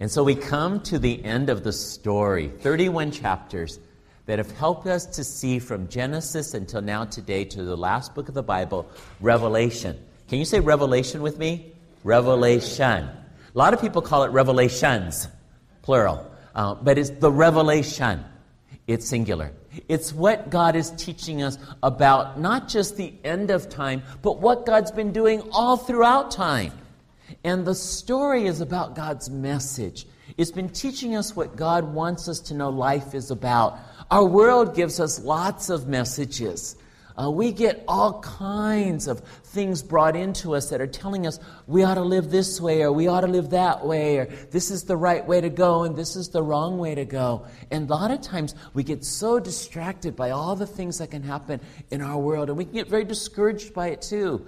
And so we come to the end of the story 31 chapters that have helped us to see from Genesis until now today to the last book of the Bible, Revelation. Can you say Revelation with me? Revelation. A lot of people call it Revelations, plural, uh, but it's the revelation. It's singular. It's what God is teaching us about not just the end of time, but what God's been doing all throughout time. And the story is about God's message. It's been teaching us what God wants us to know life is about. Our world gives us lots of messages. Uh, we get all kinds of things brought into us that are telling us we ought to live this way or we ought to live that way or this is the right way to go and this is the wrong way to go. And a lot of times we get so distracted by all the things that can happen in our world and we can get very discouraged by it too.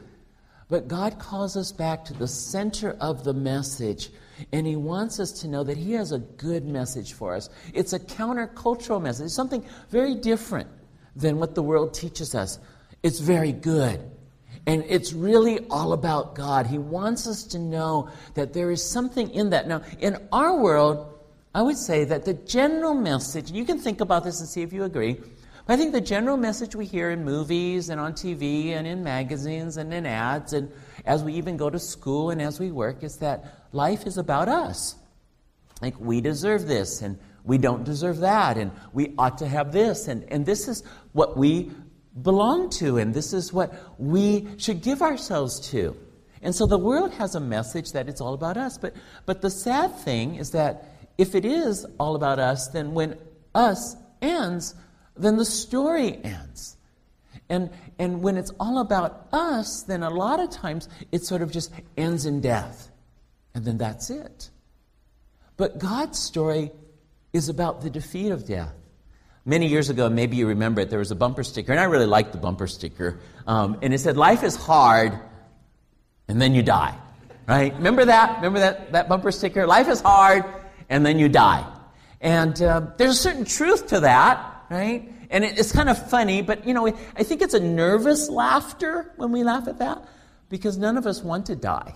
But God calls us back to the center of the message and he wants us to know that he has a good message for us. It's a countercultural message, it's something very different than what the world teaches us. It's very good. And it's really all about God. He wants us to know that there is something in that. Now, in our world, I would say that the general message, you can think about this and see if you agree, but I think the general message we hear in movies and on TV and in magazines and in ads and as we even go to school and as we work is that life is about us. Like, we deserve this, and we don't deserve that, and we ought to have this, and, and this is what we belong to, and this is what we should give ourselves to. And so the world has a message that it's all about us. But, but the sad thing is that if it is all about us, then when us ends, then the story ends. And, and when it's all about us, then a lot of times it sort of just ends in death and then that's it. But God's story is about the defeat of death. Many years ago, maybe you remember it, there was a bumper sticker, and I really liked the bumper sticker. Um, and it said, Life is hard, and then you die. Right? Remember that? Remember that, that bumper sticker? Life is hard, and then you die. And uh, there's a certain truth to that, right? And it, it's kind of funny, but you know, I think it's a nervous laughter when we laugh at that because none of us want to die.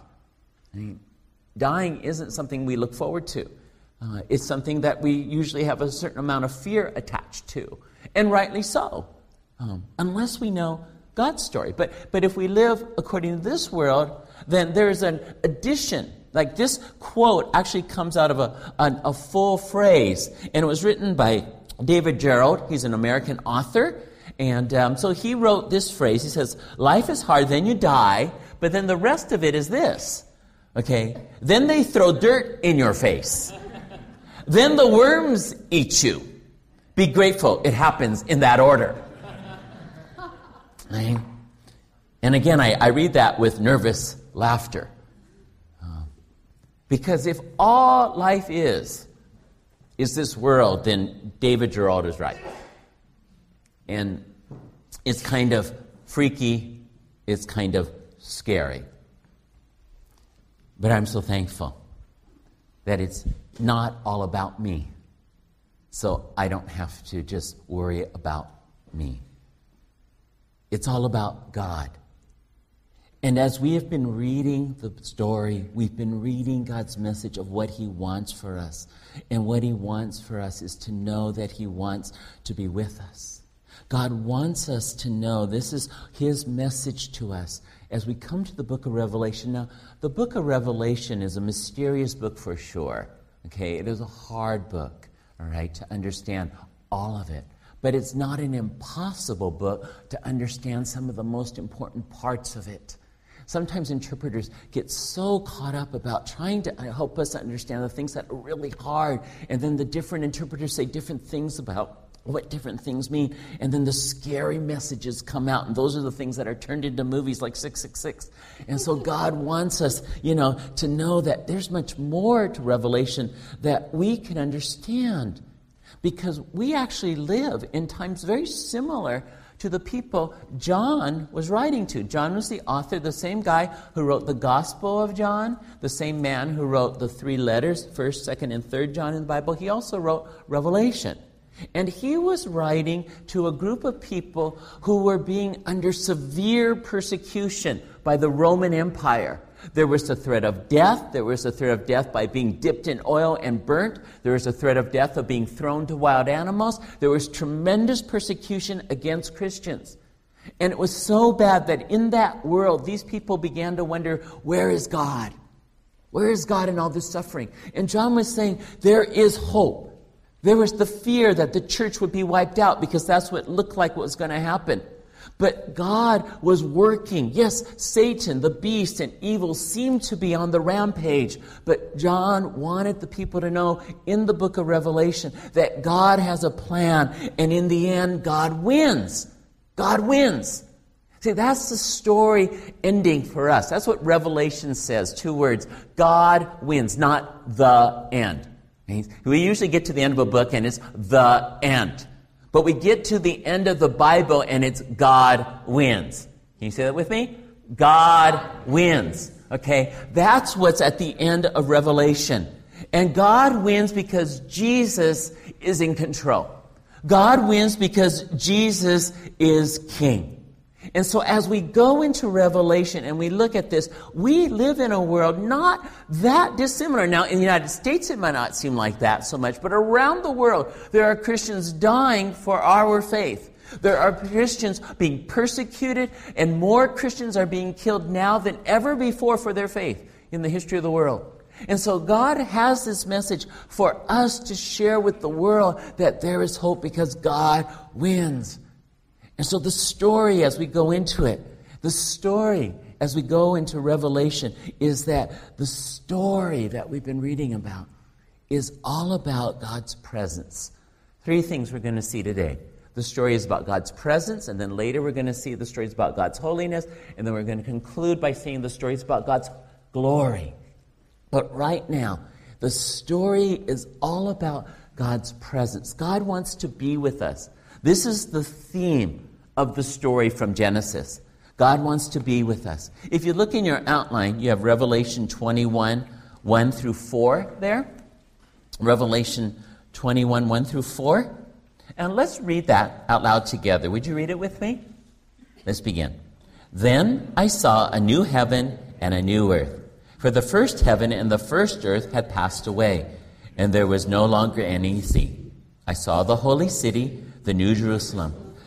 I mean, Dying isn't something we look forward to. Uh, it's something that we usually have a certain amount of fear attached to, and rightly so, um, unless we know God's story. But, but if we live according to this world, then there's an addition. Like this quote actually comes out of a, a, a full phrase, and it was written by David Gerrold. He's an American author. And um, so he wrote this phrase. He says, Life is hard, then you die, but then the rest of it is this Okay? Then they throw dirt in your face. then the worms eat you. Be grateful it happens in that order. Right? And again, I, I, read that with nervous laughter. Uh, because if all life is, is this world, then David Gerrold is right. And it's kind of freaky, it's kind of scary. But I'm so thankful that it's not all about me. So I don't have to just worry about me. It's all about God. And as we have been reading the story, we've been reading God's message of what He wants for us. And what He wants for us is to know that He wants to be with us. God wants us to know this is His message to us as we come to the book of Revelation. Now, the book of Revelation is a mysterious book for sure. Okay, it is a hard book, all right, to understand all of it. But it's not an impossible book to understand some of the most important parts of it. Sometimes interpreters get so caught up about trying to uh, help us understand the things that are really hard, and then the different interpreters say different things about what different things mean. And then the scary messages come out, and those are the things that are turned into movies like 666. And so God wants us, you know, to know that there's much more to Revelation that we can understand because we actually live in times very similar to the people John was writing to. John was the author, the same guy who wrote the Gospel of John, the same man who wrote the three letters, 1st, 2nd, and 3rd John in the Bible. He also wrote Revelation. And he was writing to a group of people who were being under severe persecution by the Roman Empire. There was the threat of death. There was the threat of death by being dipped in oil and burnt. There was the threat of death of being thrown to wild animals. There was tremendous persecution against Christians. And it was so bad that in that world, these people began to wonder where is God? Where is God in all this suffering? And John was saying there is hope. There was the fear that the church would be wiped out because that's what looked like what was going to happen. But God was working. Yes, Satan, the beast, and evil seemed to be on the rampage. But John wanted the people to know in the book of Revelation that God has a plan, and in the end, God wins. God wins. See, that's the story ending for us. That's what Revelation says. Two words God wins, not the end. We usually get to the end of a book and it's the end. But we get to the end of the Bible and it's God wins. Can you say that with me? God wins. Okay? That's what's at the end of Revelation. And God wins because Jesus is in control. God wins because Jesus is king. And so as we go into Revelation and we look at this, we live in a world not that dissimilar. Now, in the United States, it might not seem like that so much, but around the world, there are Christians dying for our faith. There are Christians being persecuted, and more Christians are being killed now than ever before for their faith in the history of the world. And so God has this message for us to share with the world that there is hope because God wins. And so the story as we go into it, the story as we go into Revelation is that the story that we've been reading about is all about God's presence. Three things we're going to see today. The story is about God's presence, and then later we're going to see the story is about God's holiness, and then we're going to conclude by seeing the story is about God's glory. But right now, the story is all about God's presence. God wants to be with us. This is the theme of the story from Genesis. God wants to be with us. If you look in your outline, you have Revelation 21, 1 through 4 there. Revelation 21, 1 through 4. And let's read that out loud together. Would you read it with me? Let's begin. Then I saw a new heaven and a new earth. For the first heaven and the first earth had passed away, and there was no longer any sea. I saw the holy city, the new Jerusalem,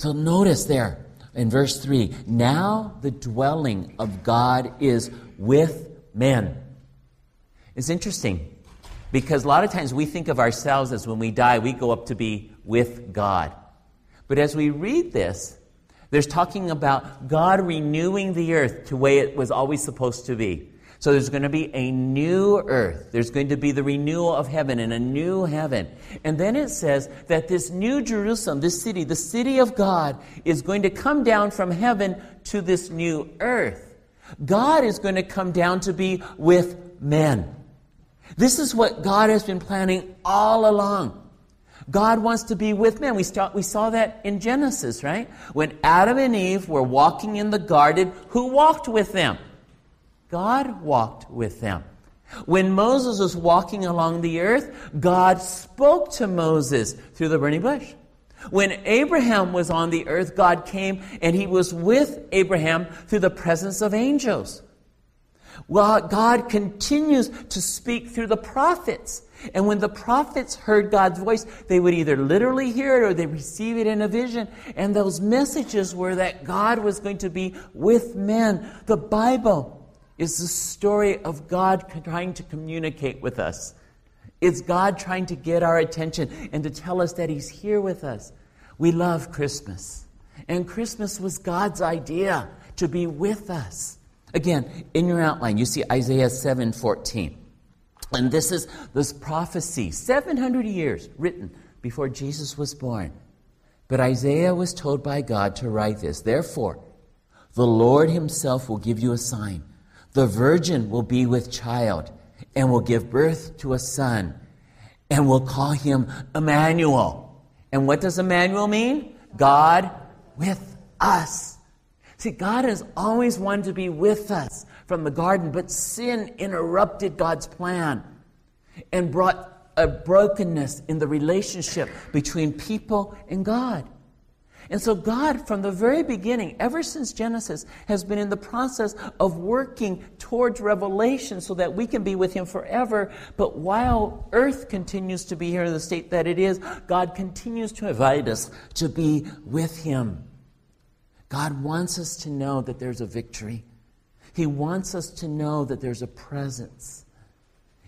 So notice there in verse 3 now the dwelling of God is with men. It's interesting because a lot of times we think of ourselves as when we die, we go up to be with God. But as we read this, there's talking about God renewing the earth to the way it was always supposed to be. So there's going to be a new earth. There's going to be the renewal of heaven and a new heaven. And then it says that this new Jerusalem, this city, the city of God, is going to come down from heaven to this new earth. God is going to come down to be with men. This is what God has been planning all along. God wants to be with men. We, start, we saw that in Genesis, right? When Adam and Eve were walking in the garden, who walked with them? God walked with them. When Moses was walking along the earth, God spoke to Moses through the burning bush. When Abraham was on the earth, God came and he was with Abraham through the presence of angels. Well, God continues to speak through the prophets. And when the prophets heard God's voice, they would either literally hear it or they receive it in a vision. And those messages were that God was going to be with men. The Bible is the story of God trying to communicate with us. It's God trying to get our attention and to tell us that He's here with us. We love Christmas. And Christmas was God's idea to be with us. Again, in your outline, you see Isaiah 7 14. And this is this prophecy, 700 years written before Jesus was born. But Isaiah was told by God to write this. Therefore, the Lord himself will give you a sign. The virgin will be with child and will give birth to a son and will call him Emmanuel. And what does Emmanuel mean? God with us. See, God has always wanted to be with us from the garden, but sin interrupted God's plan and brought a brokenness in the relationship between people and God. And so, God, from the very beginning, ever since Genesis, has been in the process of working towards revelation so that we can be with Him forever. But while earth continues to be here in the state that it is, God continues to invite us to be with Him. God wants us to know that there's a victory, He wants us to know that there's a presence.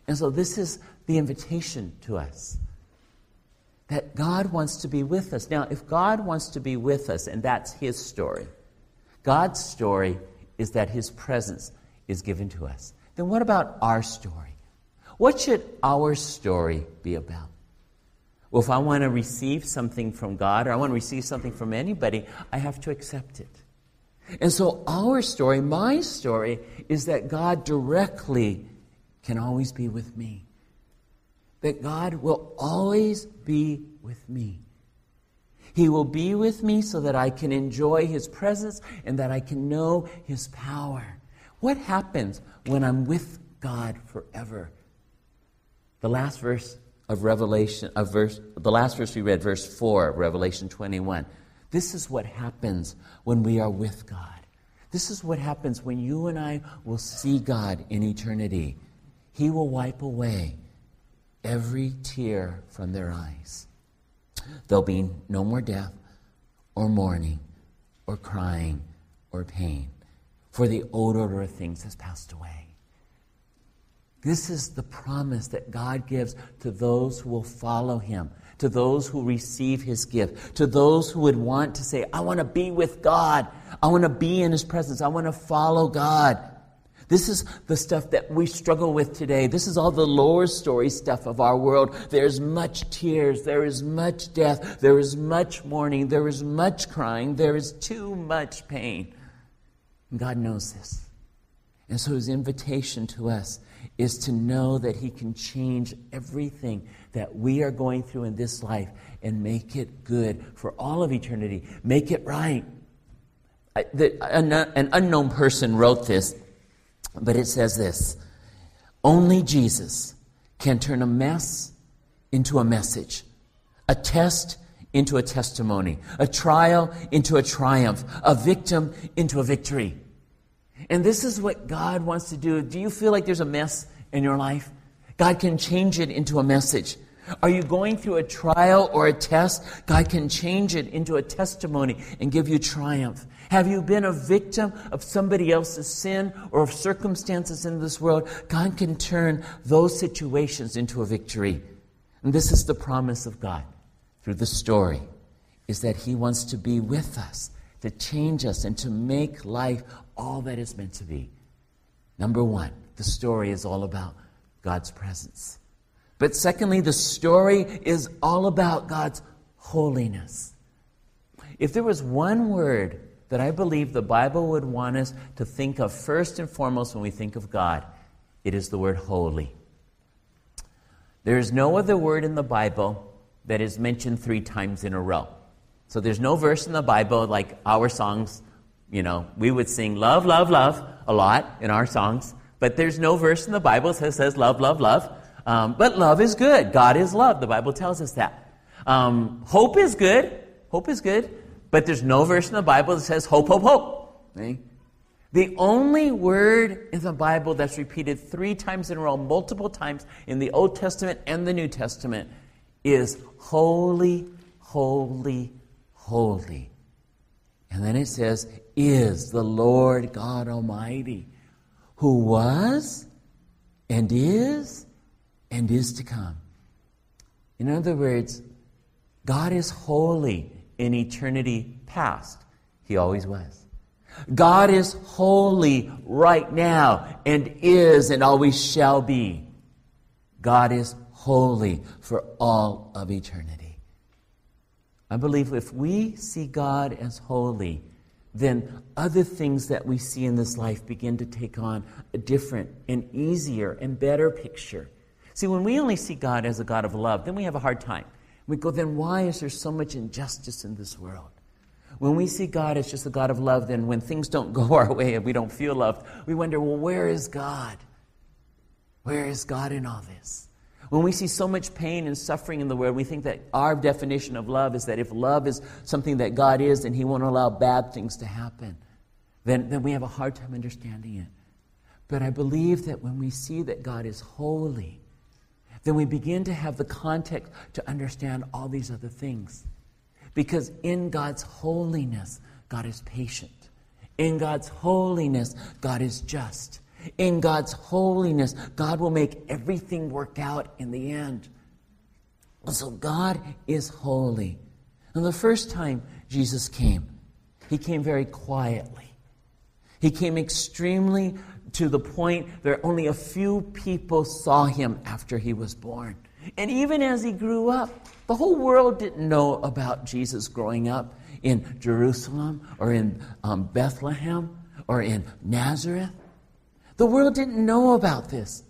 And so, this is the invitation to us that God wants to be with us. Now, if God wants to be with us, and that's His story, God's story is that His presence is given to us. Then what about our story? What should our story be about? Well, if I want to receive something from God or I want to receive something from anybody, I have to accept it. And so, our story, my story, is that God directly can always be with me that God will always be with me. He will be with me so that I can enjoy His presence and that I can know His power. What happens when I'm with God forever? The last verse of Revelation, of verse, the last verse we read, verse 4, Revelation 21. This is what happens when we are with God. This is what happens when you and I will see God in eternity. He will wipe away every tear from their eyes. There'll be no more death, or mourning, or crying, or pain, for the old order of things has passed away. This is the promise that God gives to those who will follow Him, to those who receive His gift, to those who would want to say, I want to be with God. I want to be in His presence. I want to follow God. This is the stuff that we struggle with today. This is all the lower story stuff of our world. There's much tears. There is much death. There is much mourning. There is much crying. There is too much pain. And God knows this. And so his invitation to us is to know that he can change everything that we are going through in this life and make it good for all of eternity. Make it right. I, the, an, an unknown person wrote this but it says this only Jesus can turn a mess into a message, a test into a testimony, a trial into a triumph, a victim into a victory. And this is what God wants to do. Do you feel like there's a mess in your life? God can change it into a message. Are you going through a trial or a test? God can change it into a testimony and give you triumph. Have you been a victim of somebody else's sin or of circumstances in this world? God can turn those situations into a victory. And this is the promise of God through the story is that he wants to be with us, to change us and to make life all that it's meant to be. Number 1, the story is all about God's presence. But secondly, the story is all about God's holiness. If there was one word that I believe the Bible would want us to think of first and foremost when we think of God. It is the word holy. There is no other word in the Bible that is mentioned three times in a row. So there's no verse in the Bible like our songs, you know, we would sing love, love, love a lot in our songs, but there's no verse in the Bible that says love, love, love. Um, but love is good. God is love. The Bible tells us that. Um, hope is good. Hope is good. But there's no verse in the Bible that says hope, hope, hope. Okay? The only word in the Bible that's repeated three times in a row, multiple times in the Old Testament and the New Testament, is holy, holy, holy. And then it says, is the Lord God Almighty, who was and is and is to come. In other words, God is holy in eternity past. He always was. God is holy right now and is and always shall be. God is holy for all of eternity. I believe if we see God as holy, then other things that we see in this life begin to take on a different and easier and better picture. See, when we only see God as a God of love, then we have a hard time. We go, then why is there so much injustice in this world? When we see God as just a God of love, then when things don't go our way and we don't feel loved, we wonder, well, where is God? Where is God in all this? When we see so much pain and suffering in the world, we think that our definition of love is that if love is something that God is, then He won't allow bad things to happen. Then, then we have a hard time understanding it. But I believe that when we see that God is holy, then we begin to have the context to understand all these other things. Because in God's holiness, God is patient. In God's holiness, God is just. In God's holiness, God will make everything work out in the end. So God is holy. And the first time Jesus came, he came very quietly. He came extremely to the point that only a few people saw him after he was born. And even as he grew up, the whole world didn't know about Jesus growing up in Jerusalem or in um, Bethlehem or in Nazareth. The world didn't know about this.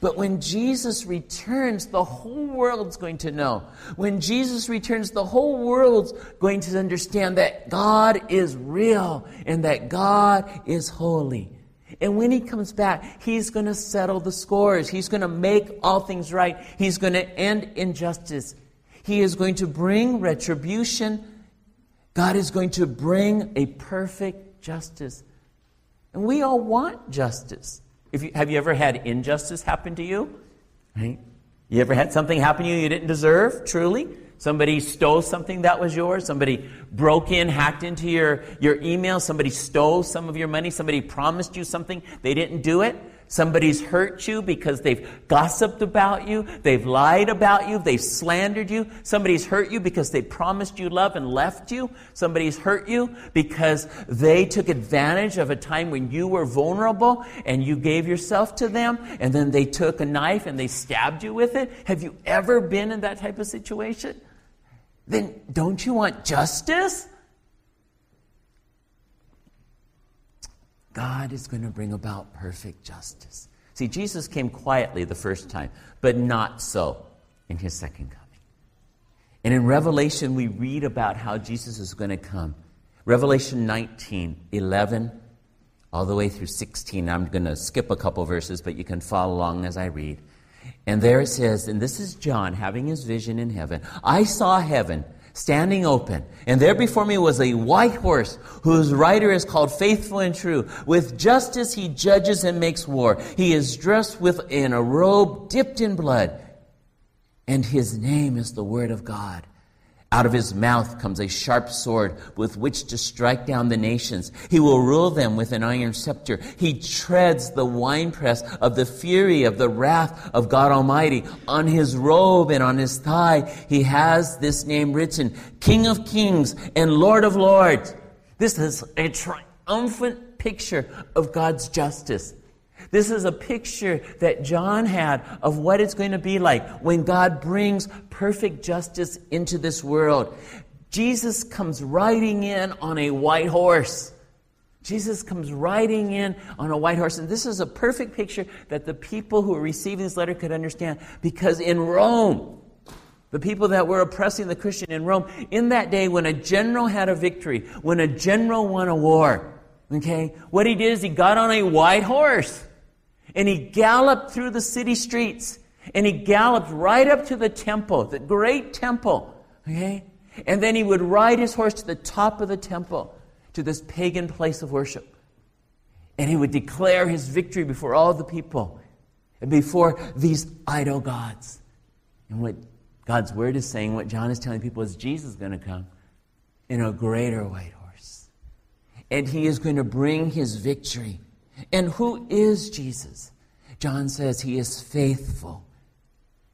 But when Jesus returns, the whole world's going to know. When Jesus returns, the whole world's going to understand that God is real and that God is holy. And when he comes back, he's going to settle the scores. He's going to make all things right. He's going to end injustice. He is going to bring retribution. God is going to bring a perfect justice. And we all want justice. If you, have you ever had injustice happen to you? Right? You ever had something happen to you you didn't deserve, truly? Somebody stole something that was yours. Somebody broke in, hacked into your, your email. Somebody stole some of your money. Somebody promised you something. They didn't do it. Somebody's hurt you because they've gossiped about you. They've lied about you. They've slandered you. Somebody's hurt you because they promised you love and left you. Somebody's hurt you because they took advantage of a time when you were vulnerable and you gave yourself to them and then they took a knife and they stabbed you with it. Have you ever been in that type of situation? Then don't you want justice? God is going to bring about perfect justice. See, Jesus came quietly the first time, but not so in his second coming. And in Revelation, we read about how Jesus is going to come. Revelation 19, 11, all the way through 16. I'm going to skip a couple verses, but you can follow along as I read. And there it says, and this is John having his vision in heaven. I saw heaven standing open. And there before me was a white horse, whose rider is called Faithful and True. With justice he judges and makes war. He is dressed with in a robe dipped in blood, and his name is the Word of God. Out of his mouth comes a sharp sword with which to strike down the nations. He will rule them with an iron scepter. He treads the winepress of the fury of the wrath of God Almighty. On his robe and on his thigh, he has this name written, King of Kings and Lord of Lords. This is a triumphant picture of God's justice. This is a picture that John had of what it's going to be like when God brings perfect justice into this world. Jesus comes riding in on a white horse. Jesus comes riding in on a white horse. And this is a perfect picture that the people who are receiving this letter could understand because in Rome, the people that were oppressing the Christian in Rome, in that day when a general had a victory, when a general won a war, okay, what he did is he got on a white horse and he galloped through the city streets and he galloped right up to the temple, the great temple. Okay? And then he would ride his horse to the top of the temple, to this pagan place of worship. And he would declare his victory before all the people and before these idol gods. And what God's word is saying, what John is telling people is Jesus is going to come in a greater white horse. And he is going to bring his victory. And who is Jesus? John says he is faithful.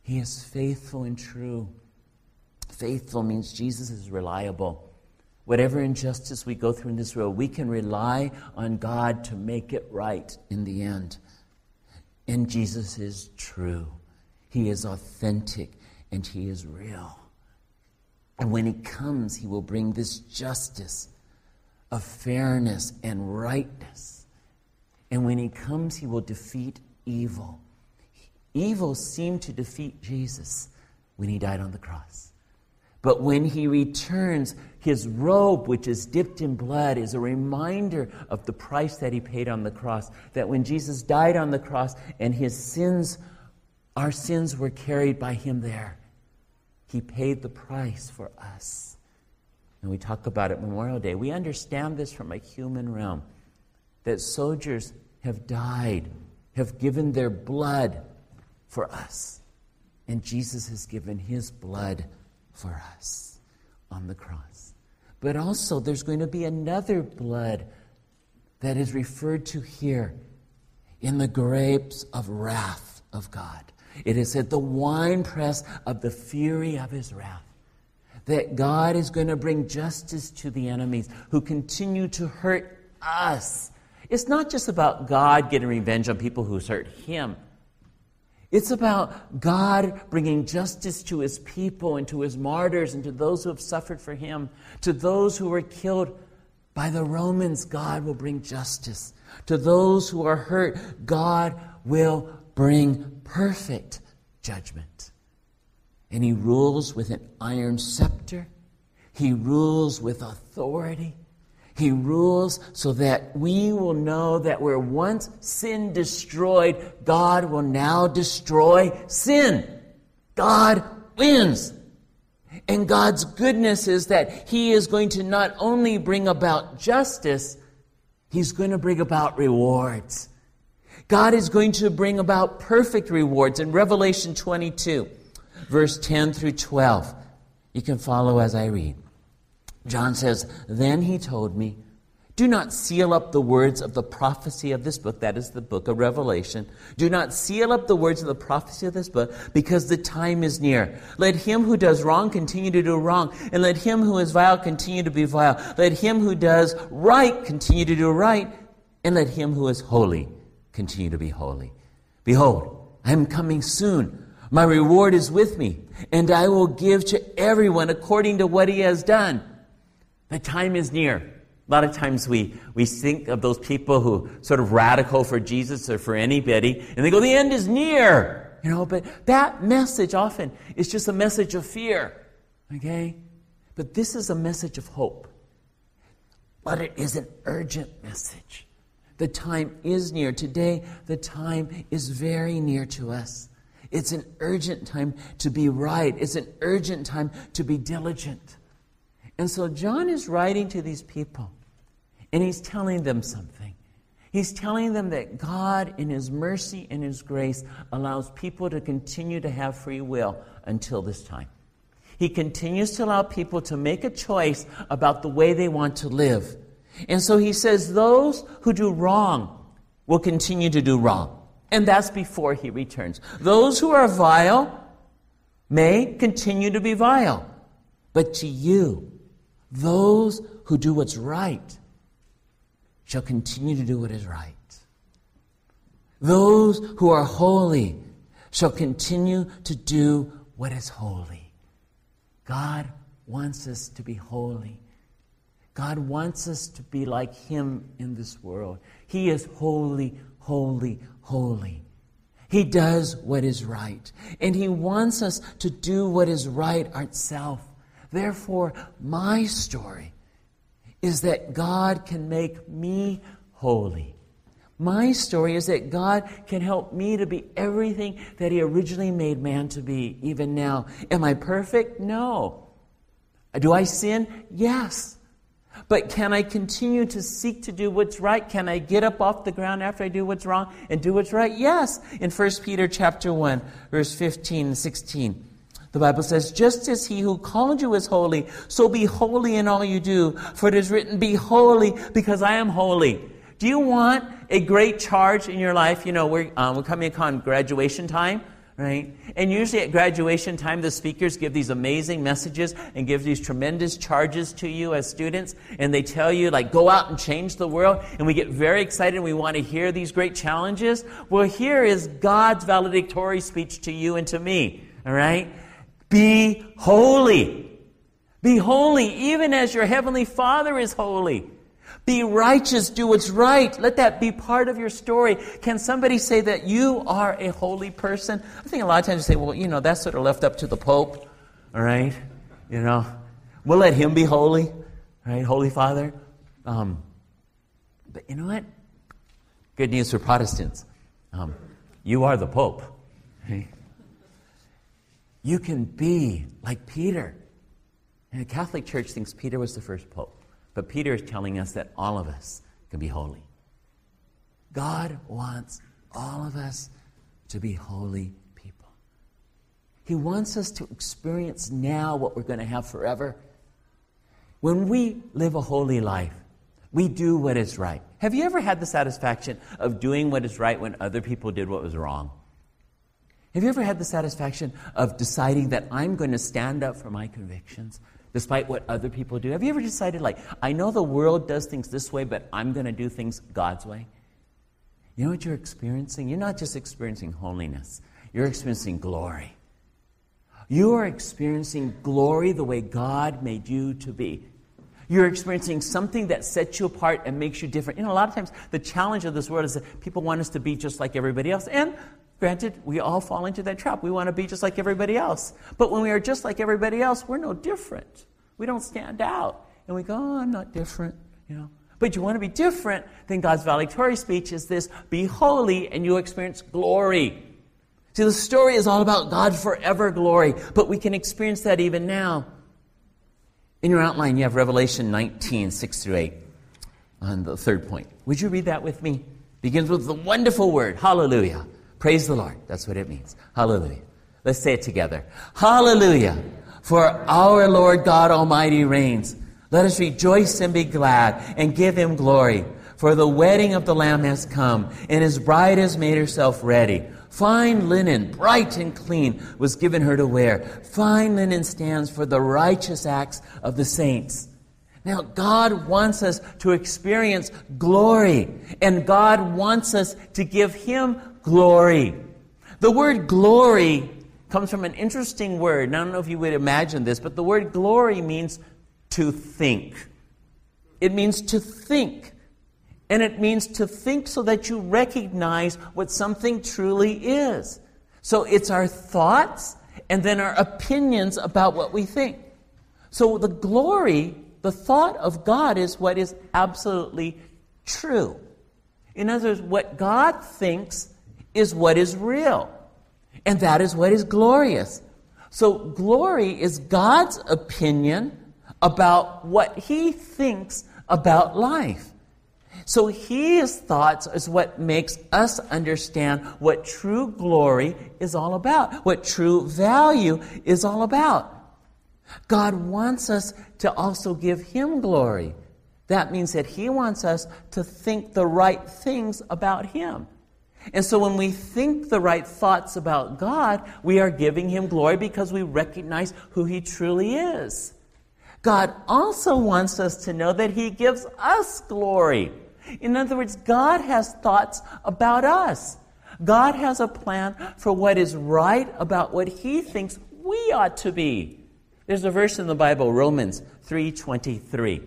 He is faithful and true. Faithful means Jesus is reliable. Whatever injustice we go through in this world, we can rely on God to make it right in the end. And Jesus is true. He is authentic and he is real. And when he comes, he will bring this justice of fairness and rightness. And when he comes, he will defeat evil. Evil seemed to defeat Jesus when he died on the cross. But when he returns, his robe, which is dipped in blood, is a reminder of the price that he paid on the cross. That when Jesus died on the cross and his sins, our sins were carried by him there, he paid the price for us. And we talk about it Memorial Day. We understand this from a human realm that soldiers have died, have given their blood for us. And Jesus has given his blood for us on the cross. But also, there's going to be another blood that is referred to here in the grapes of wrath of God. It is at the winepress of the fury of his wrath. That God is going to bring justice to the enemies who continue to hurt us. It's not just about God getting revenge on people who hurt him. It's about God bringing justice to his people and to his martyrs and to those who have suffered for him. To those who were killed by the Romans, God will bring justice. To those who are hurt, God will bring perfect judgment. And he rules with an iron scepter, he rules with authority. He rules so that we will know that where once sin destroyed, God will now destroy sin. God wins. And God's goodness is that He is going to not only bring about justice, He's going to bring about rewards. God is going to bring about perfect rewards. In Revelation 22, verse 10 through 12, you can follow as I read. John says, Then he told me, Do not seal up the words of the prophecy of this book, that is the book of Revelation. Do not seal up the words of the prophecy of this book, because the time is near. Let him who does wrong continue to do wrong, and let him who is vile continue to be vile. Let him who does right continue to do right, and let him who is holy continue to be holy. Behold, I am coming soon. My reward is with me, and I will give to everyone according to what he has done. The time is near. A lot of times we, we think of those people who sort of radical for Jesus or for anybody, and they go, the end is near. You know, but that message often is just a message of fear. Okay? But this is a message of hope. But it is an urgent message. The time is near. Today, the time is very near to us. It's an urgent time to be right. It's an urgent time to be diligent. And so John is writing to these people, and he's telling them something. He's telling them that God, in His mercy and His grace, allows people to continue to have free will until this time. He continues to allow people to make a choice about the way they want to live. And so he says, those who do wrong will continue to do wrong. And that's before he returns. Those who are vile may continue to be vile. But to you, those who do what's right shall continue to do what is right. Those who are holy shall continue to do what is holy. God wants us to be holy. God wants us to be like Him in this world. He is holy, holy, holy. He does what is right. And He wants us to do what is right ourselves. Therefore, my story is that God can make me holy. My story is that God can help me to be everything that He originally made man to be, even now. Am I perfect? No. Do I sin? Yes. But can I continue to seek to do what's right? Can I get up off the ground after I do what's wrong and do what's right? Yes. In 1 Peter chapter 1, verse 15 and 16. The Bible says, just as he who called you is holy, so be holy in all you do. For it is written, be holy because I am holy. Do you want a great charge in your life? You know, we're, uh, we're coming upon graduation time, right? And usually at graduation time, the speakers give these amazing messages and give these tremendous charges to you as students. And they tell you, like, go out and change the world. And we get very excited and we want to hear these great challenges. Well, here is God's valedictory speech to you and to me, all right? Be holy. Be holy, even as your heavenly Father is holy. Be righteous, do what's right. Let that be part of your story. Can somebody say that you are a holy person? I think a lot of times you say, well, you know, that's sort of left up to the Pope, all right? You know, we'll let him be holy, right? Holy Father. Um, but you know what? Good news for Protestants. Um, you are the Pope. Right? You can be like Peter. And the Catholic Church thinks Peter was the first Pope. But Peter is telling us that all of us can be holy. God wants all of us to be holy people. He wants us to experience now what we're going to have forever. When we live a holy life, we do what is right. Have you ever had the satisfaction of doing what is right when other people did what was wrong? Have you ever had the satisfaction of deciding that I'm going to stand up for my convictions? despite what other people do? Have you ever decided, like, I know the world does things this way, but I'm going to do things God's way? You know what you're experiencing? You're not just experiencing holiness, you're experiencing glory. You are experiencing glory the way God made you to be. You're experiencing something that sets you apart and makes you different. You know, a lot of times the challenge of this world is that people want us to be just like everybody else. And granted, we all fall into that trap. We want to be just like everybody else. But when we are just like everybody else, we're no different. We don't stand out. And we go, oh, I'm not different, you know. But you want to be different, then God's valedictory speech is this be holy and you'll experience glory. See, the story is all about God forever glory, but we can experience that even now. In your outline, you have Revelation 19, 6 through 8, on the third point. Would you read that with me? Begins with the wonderful word, hallelujah. Praise the Lord. That's what it means. Hallelujah. Let's say it together. Hallelujah. For our Lord God Almighty reigns. Let us rejoice and be glad and give him glory. For the wedding of the Lamb has come, and his bride has made herself ready. Fine linen, bright and clean, was given her to wear. Fine linen stands for the righteous acts of the saints. Now, God wants us to experience glory, and God wants us to give Him glory. The word glory comes from an interesting word. Now, I don't know if you would imagine this, but the word glory means to think. It means to think. And it means to think so that you recognize what something truly is. So it's our thoughts and then our opinions about what we think. So the glory, the thought of God is what is absolutely true. In other words, what God thinks is what is real. And that is what is glorious. So glory is God's opinion about what he thinks about life. So his thoughts is what makes us understand what true glory is all about, what true value is all about. God wants us to also give him glory. That means that he wants us to think the right things about him. And so when we think the right thoughts about God, we are giving him glory because we recognize who he truly is. God also wants us to know that he gives us glory. In other words, God has thoughts about us. God has a plan for what is right about what he thinks we ought to be. There's a verse in the Bible, Romans 3:23.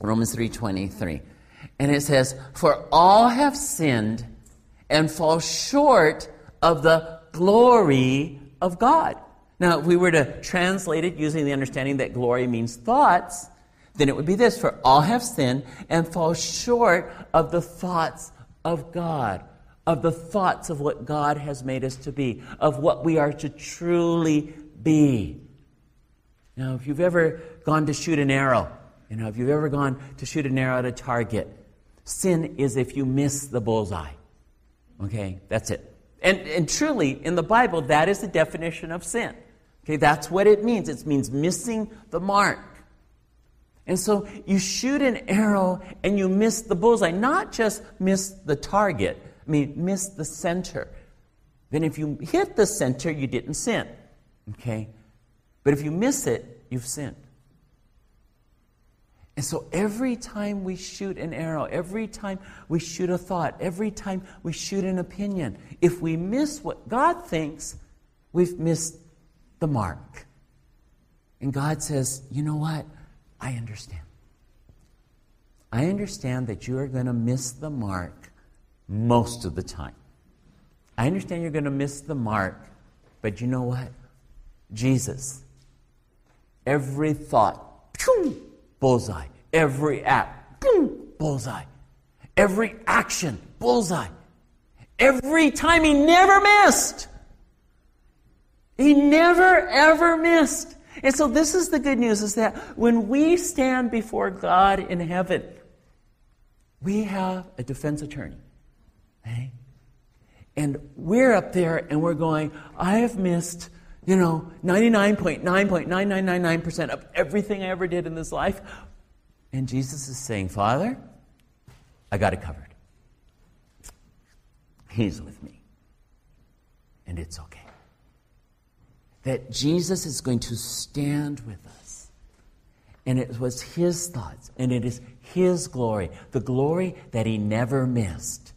Romans 3:23. And it says, "For all have sinned and fall short of the glory of God." Now, if we were to translate it using the understanding that glory means thoughts, then it would be this For all have sinned and fall short of the thoughts of God, of the thoughts of what God has made us to be, of what we are to truly be. Now, if you've ever gone to shoot an arrow, you know, if you've ever gone to shoot an arrow at a target, sin is if you miss the bullseye. Okay, that's it. And, and truly, in the Bible, that is the definition of sin. Okay, that's what it means. It means missing the mark. And so you shoot an arrow and you miss the bullseye, not just miss the target, I mean, miss the center. Then if you hit the center, you didn't sin. Okay? But if you miss it, you've sinned. And so every time we shoot an arrow, every time we shoot a thought, every time we shoot an opinion, if we miss what God thinks, we've missed the mark. And God says, you know what? I understand. I understand that you are going to miss the mark most of the time. I understand you're going to miss the mark, but you know what? Jesus. Every thought, pew, bullseye. Every act, pew, bullseye. Every action, bullseye. Every time he never missed. He never ever missed. And so this is the good news is that when we stand before God in heaven, we have a defense attorney. Okay? And we're up there and we're going, I have missed, you know, 99.9.9999% of everything I ever did in this life. And Jesus is saying, Father, I got it covered. He's with me. And it's okay. That Jesus is going to stand with us. And it was his thoughts, and it is his glory, the glory that he never missed,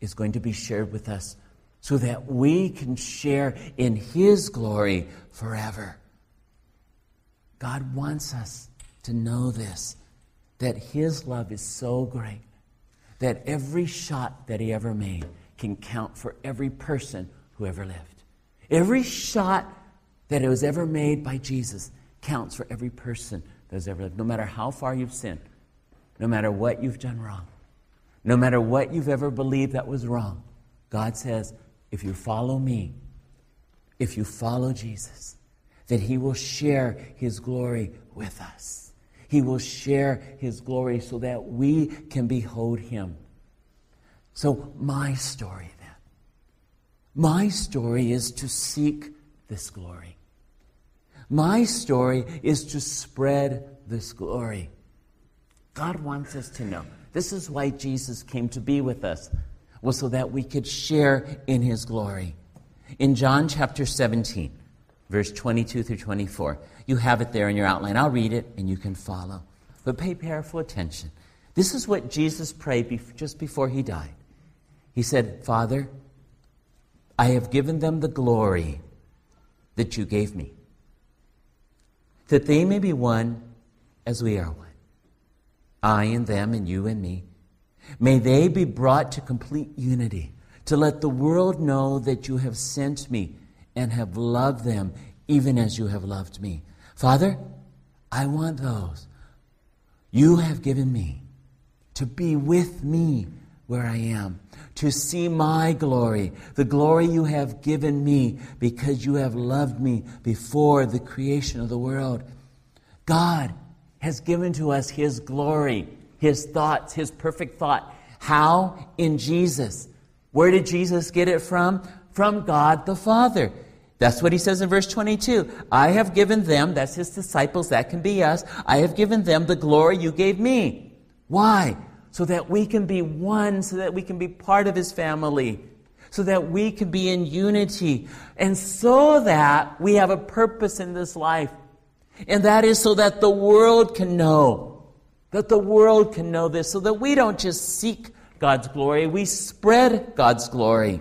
is going to be shared with us so that we can share in his glory forever. God wants us to know this that his love is so great that every shot that he ever made can count for every person who ever lived. Every shot that was ever made by Jesus counts for every person that has ever lived, no matter how far you've sinned, no matter what you've done wrong, no matter what you've ever believed that was wrong. God says, if you follow me, if you follow Jesus, then he will share his glory with us. He will share his glory so that we can behold him. So, my story then. My story is to seek this glory. My story is to spread this glory. God wants us to know. This is why Jesus came to be with us, was so that we could share in his glory. In John chapter 17, verse 22 through 24, you have it there in your outline. I'll read it and you can follow. But pay careful attention. This is what Jesus prayed just before he died. He said, Father, I have given them the glory that you gave me, that they may be one as we are one. I and them, and you and me. May they be brought to complete unity, to let the world know that you have sent me and have loved them even as you have loved me. Father, I want those you have given me to be with me where I am, to see my glory, the glory you have given me because you have loved me before the creation of the world. God has given to us His glory, His thoughts, His perfect thought. How? In Jesus. Where did Jesus get it from? From God the Father. That's what he says in verse 22. I have given them, that's his disciples, that can be us, I have given them the glory you gave me. Why? so that we can be one, so that we can be part of His family, so that we can be in unity, and so that we have a purpose in this life. And that is so that the world can know, that the world can know this, so that we don't just seek God's glory, we spread God's glory.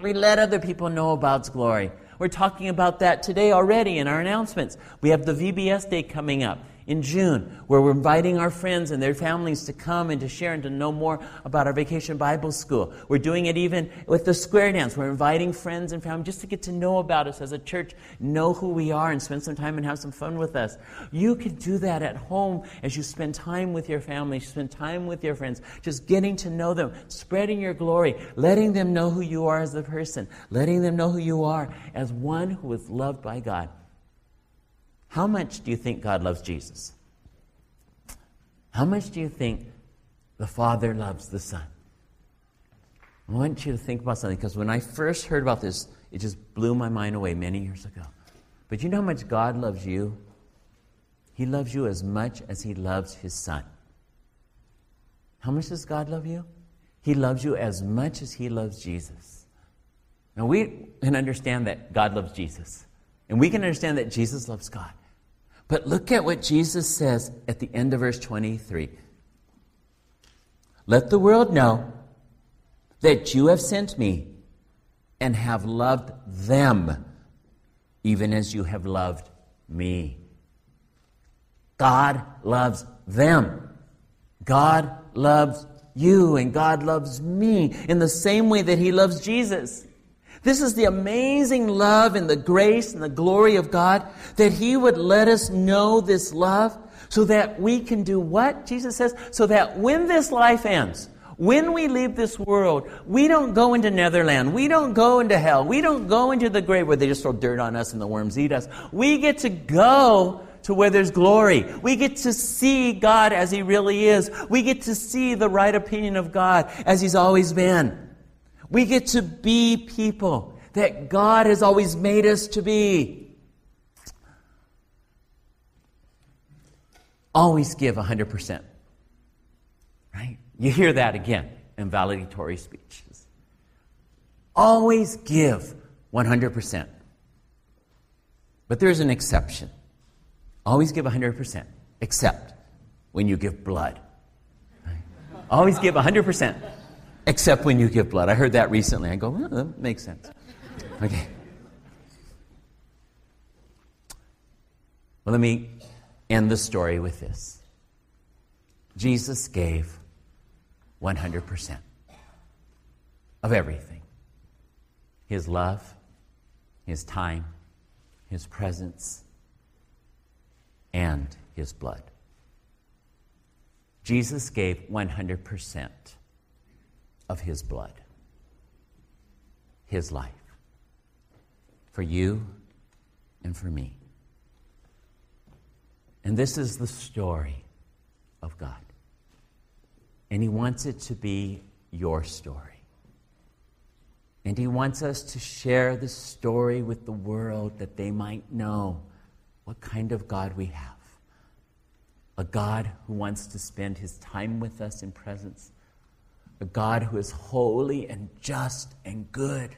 We let other people know about glory. We're talking about that today already in our announcements. We have the VBS Day coming up in June, where we're inviting our friends and their families to come and to share and to know more about our Vacation Bible School. We're doing it even with the Square Dance. We're inviting friends and family just to get to know about us as a church, know who we are, and spend some time and have some fun with us. You could do that at home as you spend time with your family, spend time with your friends, just getting to know them, spreading your glory, letting them know who you are as a person, letting them know who you are as one who is loved by God. How much do you think God loves Jesus? How much do you think the Father loves the Son? I want you to think about something because when I first heard about this, it just blew my mind away many years ago. But you know how much God loves you? He loves you as much as He loves His Son. How much does God love you? He loves you as much as He loves Jesus. Now, we can understand that God loves Jesus, and we can understand that Jesus loves God. But look at what Jesus says at the end of verse 23. Let the world know that you have sent me and have loved them, even as you have loved me. God loves them. God loves you and God loves me in the same way that He loves Jesus. This is the amazing love and the grace and the glory of God that He would let us know this love so that we can do what? Jesus says, so that when this life ends, when we leave this world, we don't go into Netherland. We don't go into hell. We don't go into the grave where they just throw dirt on us and the worms eat us. We get to go to where there's glory. We get to see God as He really is. We get to see the right opinion of God as He's always been. We get to be people that God has always made us to be. Always give 100%. Right? You hear that again in valedictory speeches. Always give 100%. But there's an exception. Always give 100%, except when you give blood. Right? Always give 100% except when you give blood. I heard that recently. I go, that makes sense. Okay. Well, let me end the story with this Jesus gave 100% of everything His love, His time, His presence, and His blood. Jesus gave 100% of his blood, his life, for you and for me. And this is the story of God. And he wants it to be your story. And he wants us to share the story with the world that they might know what kind of God we have. A God who wants to spend his time with us in presence a God who is holy and just and good,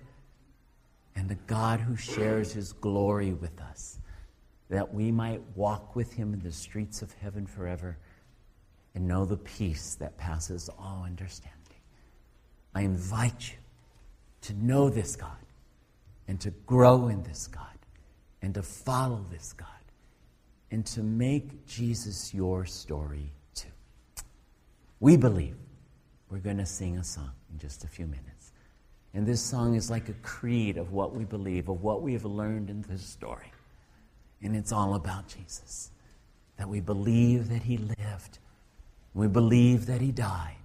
and a God who shares his glory with us, that we might walk with him in the streets of heaven forever and know the peace that passes all understanding. I invite you to know this God and to grow in this God and to follow this God and to make Jesus your story too. We believe we're going to sing a song in just a few minutes. And this song is like a creed of what we believe, of what we have learned in this story. And it's all about Jesus. That we believe that he lived, we believe that he died,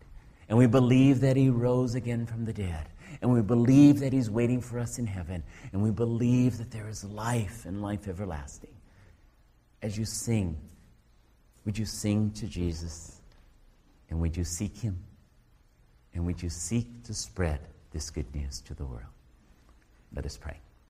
and we believe that he rose again from the dead. And we believe that he's waiting for us in heaven. And we believe that there is life and life everlasting. As you sing, would you sing to Jesus? And would you seek him? And would you seek to spread this good news to the world? Let us pray.